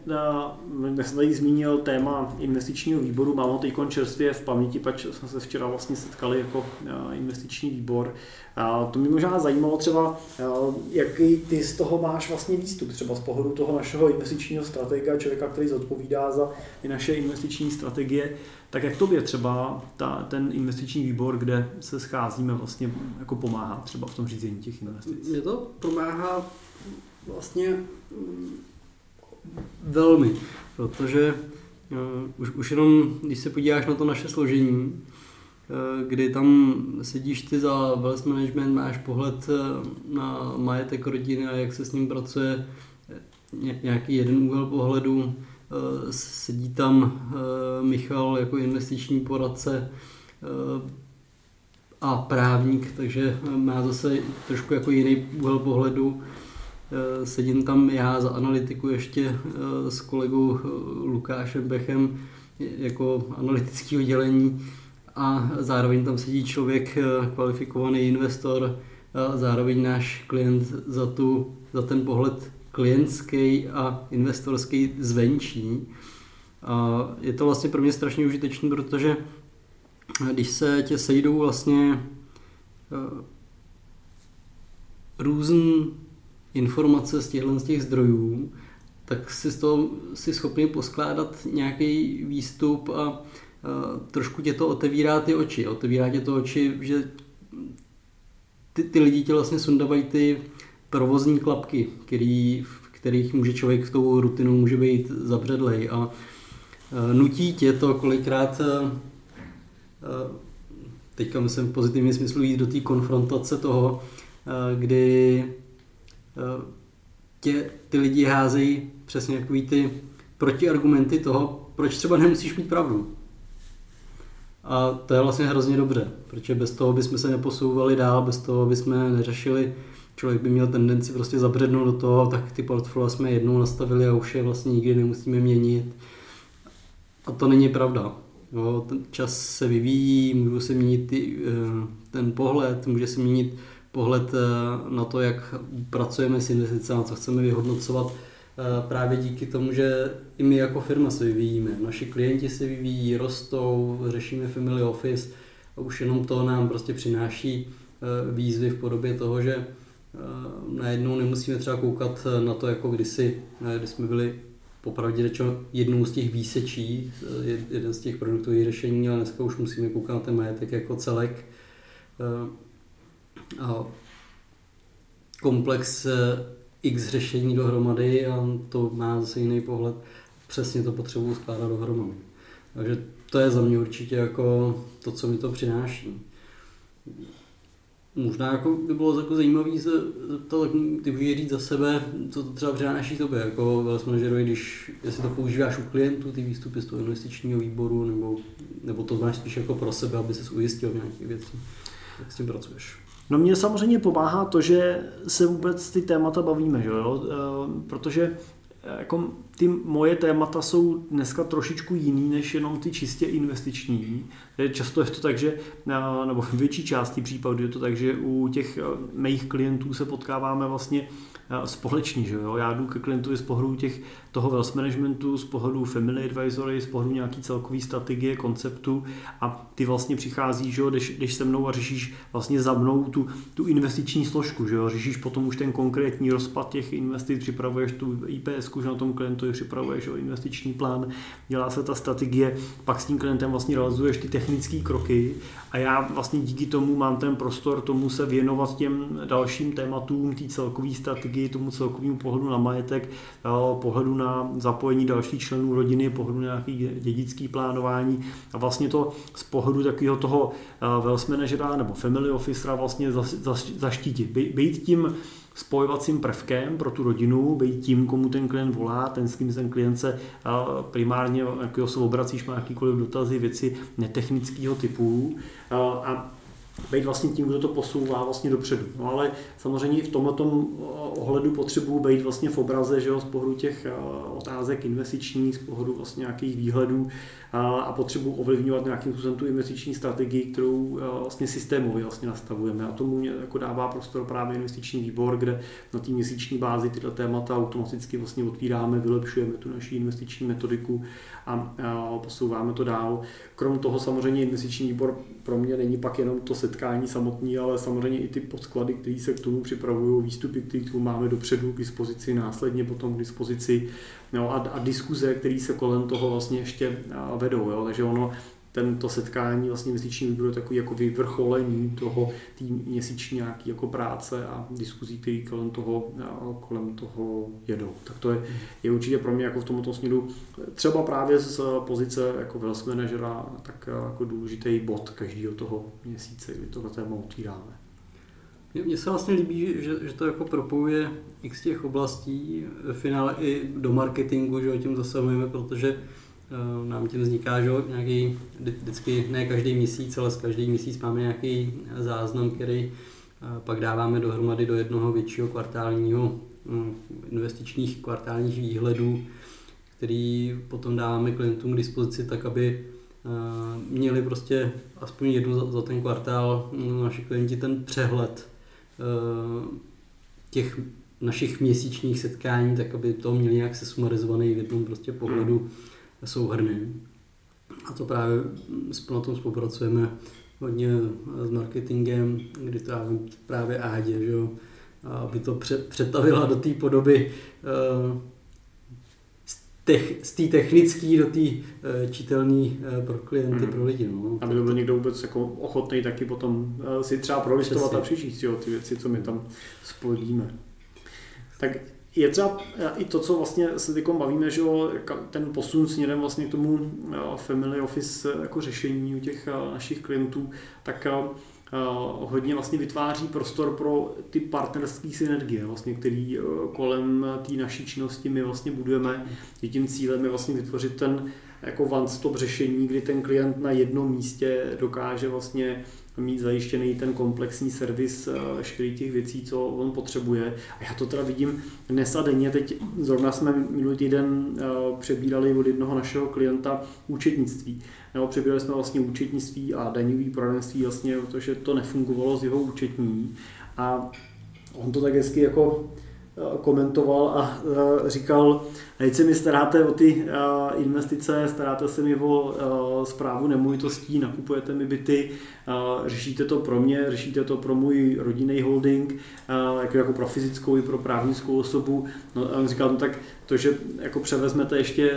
jak jsem tady zmínil téma investičního výboru, mám ho teď čerstvě v paměti, pač jsme se včera vlastně setkali jako investiční výbor. To mě možná zajímalo třeba, jaký ty z toho máš vlastně výstup, třeba z pohledu toho našeho investičního stratega, člověka, který zodpovídá za i naše investiční strategie, tak jak tobě třeba ta, ten investiční výbor, kde se scházíme, vlastně jako pomáhá třeba v tom řízení těch investic? Mě to pomáhá vlastně Velmi, protože uh, už, už jenom, když se podíváš na to naše složení, uh, kdy tam sedíš ty za wealth management, máš pohled uh, na majetek rodiny a jak se s ním pracuje, nějaký jeden úhel pohledu, uh, sedí tam uh, Michal jako investiční poradce uh, a právník, takže má zase trošku jako jiný úhel pohledu. Eh, sedím tam já za analytiku ještě eh, s kolegou eh, Lukášem Bechem jako analytický oddělení a zároveň tam sedí člověk, kvalifikovaný investor, a zároveň náš klient za, tu, za ten pohled klientský a investorský zvenčí. A je to vlastně pro mě strašně užitečné, protože když se tě sejdou vlastně různý informace z těchto z těch zdrojů, tak si z toho si schopný poskládat nějaký výstup a, a trošku tě to otevírá ty oči. Otevírá tě to oči, že ty, ty lidi tě vlastně sundávají ty provozní klapky, který, v kterých může člověk v tou rutinu může být zabředlej a, nutí tě to kolikrát teďka myslím v pozitivním smyslu jít do té konfrontace toho, kdy tě ty lidi házejí přesně takový ty protiargumenty toho, proč třeba nemusíš mít pravdu. A to je vlastně hrozně dobře, protože bez toho bychom se neposouvali dál, bez toho bychom neřešili, člověk by měl tendenci prostě zabřednout do toho, tak ty portfolia jsme jednou nastavili a už je vlastně nikdy nemusíme měnit. A to není pravda. Jo, ten čas se vyvíjí, můžou se měnit ty, eh, ten pohled, může se měnit pohled eh, na to, jak pracujeme s investicemi, co chceme vyhodnocovat eh, právě díky tomu, že i my jako firma se vyvíjíme. Naši klienti se vyvíjí, rostou, řešíme family office a už jenom to nám prostě přináší eh, výzvy v podobě toho, že najednou nemusíme třeba koukat na to, jako kdysi, kdy jsme byli popravdě řečeno jednou z těch výsečí, jeden z těch produktových řešení, ale dneska už musíme koukat na ten majetek jako celek, komplex x řešení dohromady a to má zase jiný pohled. Přesně to potřebuji skládat dohromady. Takže to je za mě určitě jako to, co mi to přináší. Možná jako by bylo jako zajímavé se zeptat, ty můžeš říct za sebe, co to třeba přináší tobě, jako wealth když, jestli to používáš u klientů, ty výstupy z toho investičního výboru, nebo, nebo to máš spíš jako pro sebe, aby se ujistil v nějakých věcí. Jak s tím pracuješ? No mě samozřejmě pomáhá to, že se vůbec ty témata bavíme, že jo? E, protože jako ty moje témata jsou dneska trošičku jiný než jenom ty čistě investiční. Často je to tak, že, nebo v větší části případů je to tak, že u těch mých klientů se potkáváme vlastně společně. Že jo? Já jdu ke klientovi z pohledu těch, toho wealth managementu, z pohledu family advisory, z pohledu nějaký celkový strategie, konceptu a ty vlastně přicházíš, že jo, jdeš, jdeš se mnou a řešíš vlastně za mnou tu, tu investiční složku, že jo? řešíš potom už ten konkrétní rozpad těch investic, připravuješ tu IPS, že na tom klientovi připravuješ o investiční plán, dělá se ta strategie, pak s tím klientem vlastně realizuješ ty technické kroky a já vlastně díky tomu mám ten prostor tomu se věnovat těm dalším tématům, té celkové strategii, tomu celkovému pohledu na majetek, pohledu na zapojení dalších členů rodiny, pohledu na nějaký dědický plánování a vlastně to z pohledu takového toho wealth managera nebo family officera vlastně zaštítit. Být tím spojovacím prvkem pro tu rodinu, být tím, komu ten klient volá, ten s kým ten klient se primárně, jakého se obracíš, má jakýkoliv dotazy, věci netechnického typu a být vlastně tím, kdo to posouvá vlastně dopředu. No ale samozřejmě v tomto ohledu potřebuji být vlastně v obraze, že jo, z pohledu těch otázek investičních, z pohledu vlastně nějakých výhledů a potřebuji ovlivňovat nějakým způsobem tu investiční strategii, kterou vlastně systémově vlastně nastavujeme. A tomu mě jako dává prostor právě investiční výbor, kde na té měsíční bázi tyto témata automaticky vlastně otvíráme, vylepšujeme tu naši investiční metodiku a posouváme to dál. Krom toho samozřejmě investiční výbor pro mě není pak jenom to setkání samotný, ale samozřejmě i ty podklady, které se k tomu připravují, výstupy, které tu máme dopředu k dispozici, následně potom k dispozici no, a, a diskuze, které se kolem toho vlastně ještě vedou. Jo? Takže ono tento setkání vlastně měsíční výboru takový jako vyvrcholení toho tý měsíční nějaký jako práce a diskuzí, které kolem toho, kolem toho jedou. Tak to je, je určitě pro mě jako v tomto směru třeba právě z pozice jako wealth managera tak jako důležitý bod každého toho měsíce, kdy tohle téma otvíráme. Mně se vlastně líbí, že, že to jako propojuje x těch oblastí, v finále i do marketingu, že o tím zasahujeme, protože Eh, nám tím vzniká že, nějaký, vždycky ne každý měsíc, ale z každý měsíc máme nějaký záznam, který eh, pak dáváme dohromady do jednoho většího kvartálního hm, investičních kvartálních výhledů, který potom dáváme klientům k dispozici tak, aby eh, měli prostě aspoň jednu za, za ten kvartál hm, naši klienti ten přehled těch našich měsíčních setkání, tak aby to měli nějak sesumarizovaný v jednom prostě pohledu souhrným. A to právě s tom spolupracujeme hodně s marketingem, kdy to právě Ádě, že jo, aby to přetavila do té podoby eh, z té technické do té eh, čitelné eh, pro klienty, hmm. pro lidi. No. Aby byl někdo vůbec jako ochotný taky potom si třeba prolistovat a přečíst jo, ty věci, co my tam spojíme. Tak je třeba i to, co vlastně se teď bavíme, že ten posun směrem vlastně k tomu family office jako řešení u těch našich klientů, tak hodně vlastně vytváří prostor pro ty partnerské synergie, vlastně, který kolem té naší činnosti my vlastně budujeme. Tím cílem je vlastně vytvořit ten jako one-stop řešení, kdy ten klient na jednom místě dokáže vlastně mít zajištěný ten komplexní servis eh, veškerých těch věcí, co on potřebuje. A já to teda vidím dnes a denně. Teď zrovna jsme minulý týden eh, přebírali od jednoho našeho klienta účetnictví. Nebo přebírali jsme vlastně účetnictví a daňový poradenství, vlastně, protože to nefungovalo z jeho účetní. A on to tak hezky jako eh, komentoval a říkal, Teď se mi staráte o ty uh, investice, staráte se mi o zprávu nemovitostí, nakupujete mi byty, uh, řešíte to pro mě, řešíte to pro můj rodinný holding, jako, jako pro fyzickou i pro právnickou osobu. No, a on říkal, no tak to, že jako převezmete ještě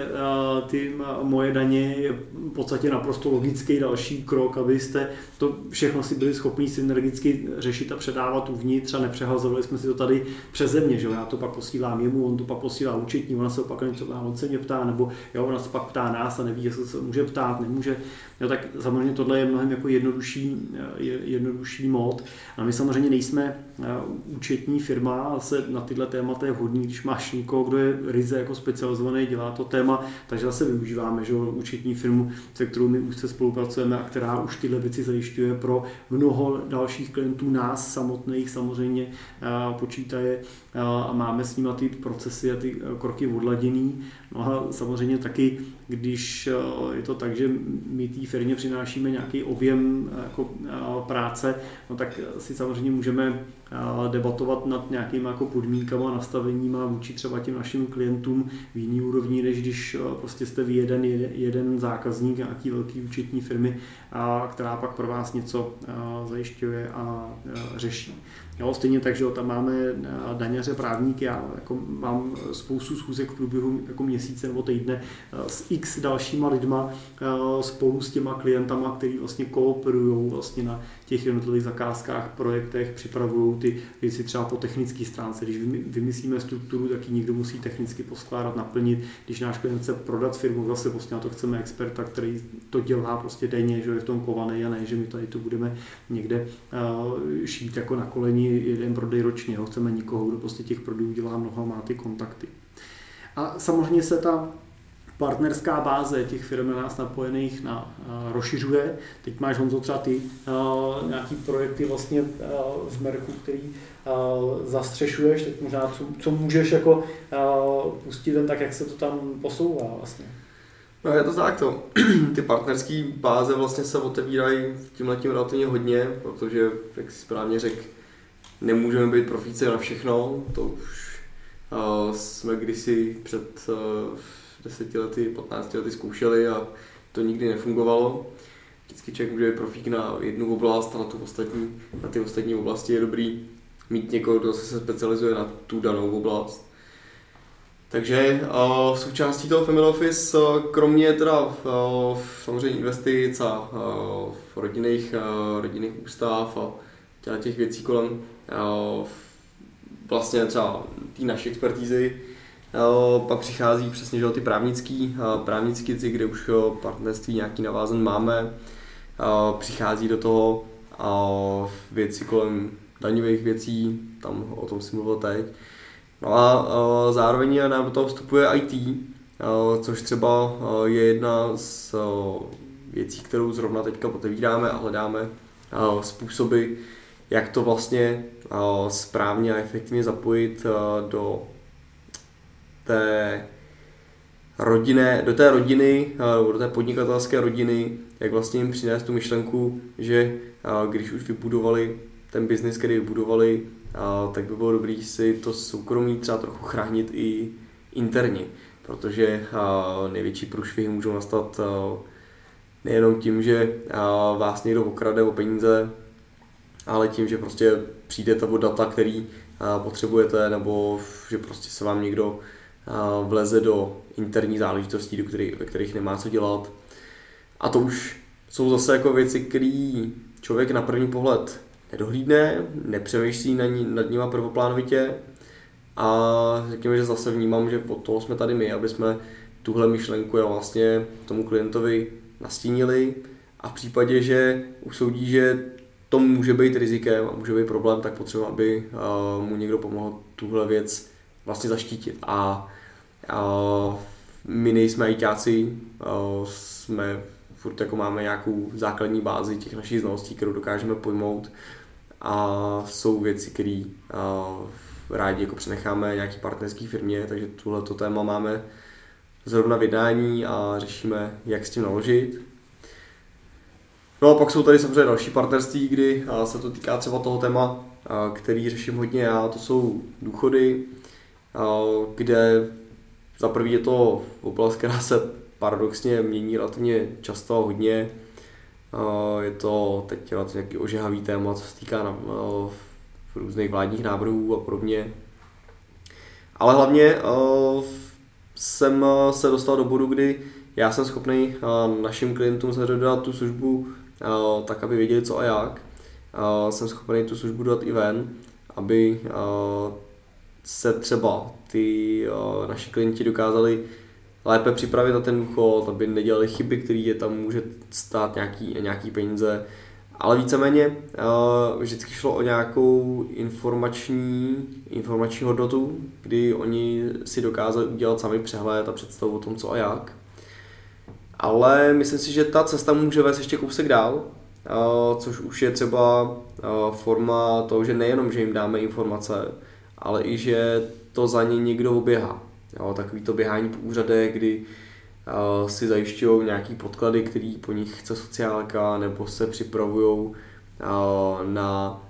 ty moje daně, je v podstatě naprosto logický další krok, abyste to všechno si byli schopni synergicky řešit a předávat uvnitř a nepřehazovali jsme si to tady přes země, že já to pak posílám jemu, on to pak posílá účetní, ona se pak něco on se mě ptá, nebo jo, ona se pak ptá nás a neví, jestli se může ptát, nemůže. Jo, tak samozřejmě tohle je mnohem jako jednodušší, jednodušší mod. A my samozřejmě nejsme eh, účetní firma se na tyhle témata je vhodný, když máš někoho, kdo je ryze jako specializovaný, dělá to téma, takže zase využíváme že účetní firmu, se kterou my už se spolupracujeme a která už tyhle věci zajišťuje pro mnoho dalších klientů, nás samotných samozřejmě eh, počítaje eh, a máme s nimi ty procesy a ty kroky odladěný. No a samozřejmě taky, když je to tak, že my té firmě přinášíme nějaký objem jako práce, no tak si samozřejmě můžeme debatovat nad nějakými jako podmínkama, nastaveníma vůči třeba těm našim klientům v jiný úrovni, než když prostě jste vy jeden, jeden zákazník nějaký velký účetní firmy, která pak pro vás něco zajišťuje a řeší. Jo, stejně tak, že tam máme daňaře, právníky, já jako mám spoustu schůzek v průběhu jako měsíce nebo týdne s x dalšíma lidma spolu s těma klientama, který vlastně kooperují vlastně na těch jednotlivých zakázkách, projektech, připravují ty věci třeba po technické stránce. Když vymyslíme strukturu, tak ji někdo musí technicky poskládat, naplnit. Když náš klient chce prodat firmu, zase prostě na to chceme experta, který to dělá prostě denně, že je v tom kovaný a ne, že my tady to budeme někde uh, šít jako na koleni jeden prodej ročně. Chceme nikoho, kdo prostě těch prodejů dělá mnoho, má ty kontakty. A samozřejmě se ta partnerská báze těch firm na nás napojených na, uh, rozšiřuje. Teď máš Honzo třeba ty uh, nějaký projekty vlastně uh, v Merku, který uh, zastřešuješ, teď možná co, co můžeš jako uh, pustit jen tak, jak se to tam posouvá vlastně. No je to tak to. *clears throat* Ty partnerské báze vlastně se otevírají tímhle tím relativně hodně, protože, jak si správně řekl, nemůžeme být profíci na všechno, to už uh, jsme kdysi před uh, deseti lety, 15 lety zkoušeli a to nikdy nefungovalo. Vždycky člověk může profík na jednu oblast a na, tu ostatní, na ty ostatní oblasti je dobrý mít někoho, kdo se specializuje na tu danou oblast. Takže uh, součástí toho Family Office, kromě teda samozřejmě investic a uh, rodinných, rodinných ústav a těch věcí kolem vlastně třeba té naší expertízy, pak přichází přesně že ty právnický, právnický věci, kde už partnerství nějaký navázan máme. Přichází do toho věci kolem daňových věcí, tam o tom si mluvil teď. No a zároveň nám do toho vstupuje IT, což třeba je jedna z věcí, kterou zrovna teďka otevíráme a hledáme způsoby, jak to vlastně správně a efektivně zapojit do té rodinné, do té rodiny, do té podnikatelské rodiny, jak vlastně jim přinést tu myšlenku, že když už vybudovali ten biznis, který vybudovali, tak by bylo dobré si to soukromí třeba trochu chránit i interně, protože největší průšvihy můžou nastat nejenom tím, že vás někdo okrade o peníze, ale tím, že prostě přijdete o data, který potřebujete, nebo že prostě se vám někdo vleze do interní záležitostí, do kterých, ve kterých nemá co dělat. A to už jsou zase jako věci, které člověk na první pohled nedohlídne, nepřemýšlí na ní, nad nima prvoplánovitě a řekněme, že zase vnímám, že od toho jsme tady my, aby jsme tuhle myšlenku a vlastně tomu klientovi nastínili a v případě, že usoudí, že to může být rizikem a může být problém, tak potřeba, aby mu někdo pomohl tuhle věc vlastně zaštítit. A my nejsme ajťáci, jsme furt jako máme nějakou základní bázi těch našich znalostí, kterou dokážeme pojmout a jsou věci, které rádi jako přenecháme nějaký partnerský firmě, takže tohleto téma máme zrovna vydání a řešíme, jak s tím naložit. No a pak jsou tady samozřejmě další partnerství, kdy se to týká třeba toho téma, který řeším hodně já, to jsou důchody, kde za prvý je to oblast, která se paradoxně mění relativně často a hodně. Je to teď nějaký ožehavý téma, co se týká na, různých vládních návrhů a podobně. Ale hlavně jsem se dostal do bodu, kdy já jsem schopný našim klientům dodat tu službu tak, aby věděli co a jak. Jsem schopný tu službu dodat i ven, aby se třeba ty naši klienti dokázali lépe připravit na ten důchod, aby nedělali chyby, které je tam může stát nějaký, nějaký peníze. Ale víceméně uh, vždycky šlo o nějakou informační, informační hodnotu, kdy oni si dokázali udělat sami přehled a představu o tom, co a jak. Ale myslím si, že ta cesta může vést ještě kousek dál, což už je třeba forma toho, že nejenom, že jim dáme informace, ale i že to za ně někdo oběhá. Jo, takový to běhání po úřadech, kdy uh, si zajišťují nějaký podklady, který po nich chce sociálka, nebo se připravují uh, na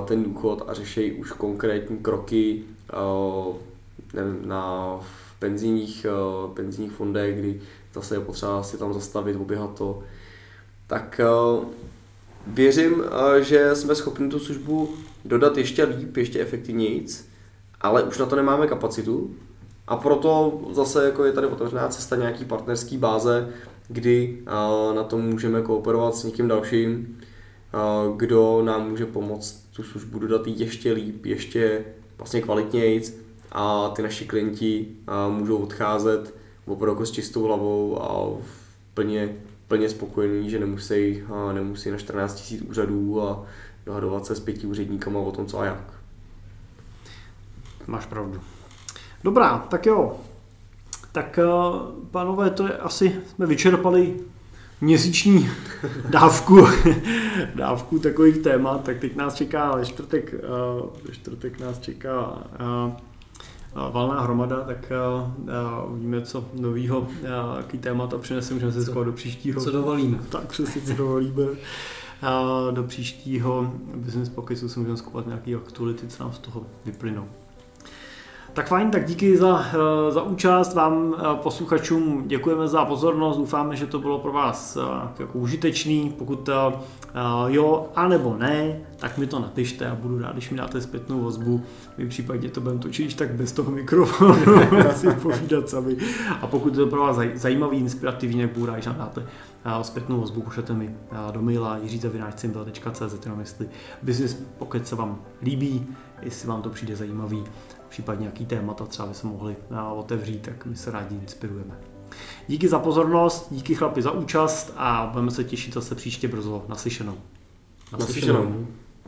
uh, ten důchod a řeší už konkrétní kroky uh, nevím, na penzijních, uh, penzijních fondech, kdy zase je potřeba si tam zastavit, oběhat to. Tak uh, věřím, uh, že jsme schopni tu službu dodat ještě líp, ještě efektivněji, ale už na to nemáme kapacitu, a proto zase jako je tady otevřená cesta nějaký partnerský báze, kdy na tom můžeme kooperovat s někým dalším, kdo nám může pomoct tu službu dodat ještě líp, ještě vlastně kvalitněji a ty naši klienti můžou odcházet opravdu jako s čistou hlavou a plně, plně spokojení, že nemusí, nemusí na 14 000 úřadů a dohadovat se s pěti úředníkama o tom, co a jak. Máš pravdu. Dobrá, tak jo. Tak eh, pánové, to je asi, jsme vyčerpali měsíční *laughs* dávku, *laughs* dávku takových témat, tak teď nás čeká ve čtvrtek, eh, ve čtvrtek nás čeká eh, valná hromada, tak uvidíme, co novýho, jaký témata přineseme, můžeme se skoro do příštího. Co dovolíme. Tak přesně, co dovolíme. Do příštího business pokecu si můžeme skupovat nějaký aktuality, co nám z toho vyplynou. Tak fajn, tak díky za, eh, za účast vám eh, posluchačům, děkujeme za pozornost, doufáme, že to bylo pro vás eh, jako užitečný, pokud jo, anebo ne, tak mi to napište a budu rád, když mi dáte zpětnou vazbu, v případě to budeme točit tak bez toho mikrofonu, *laughs* asi povídat sami. A pokud to pro vás zajímavý, inspirativní, budu rád, když dáte zpětnou vazbu, pošlete mi do maila jiřizavináčcimbel.cz, jenom jestli business pokud se vám líbí, jestli vám to přijde zajímavý případně nějaký témata třeba by se mohli eh, otevřít, tak my se rádi inspirujeme. Díky za pozornost, díky chlapi za účast a budeme se těšit zase příště brzo naslyšenou. Naslyšenou. naslyšenou.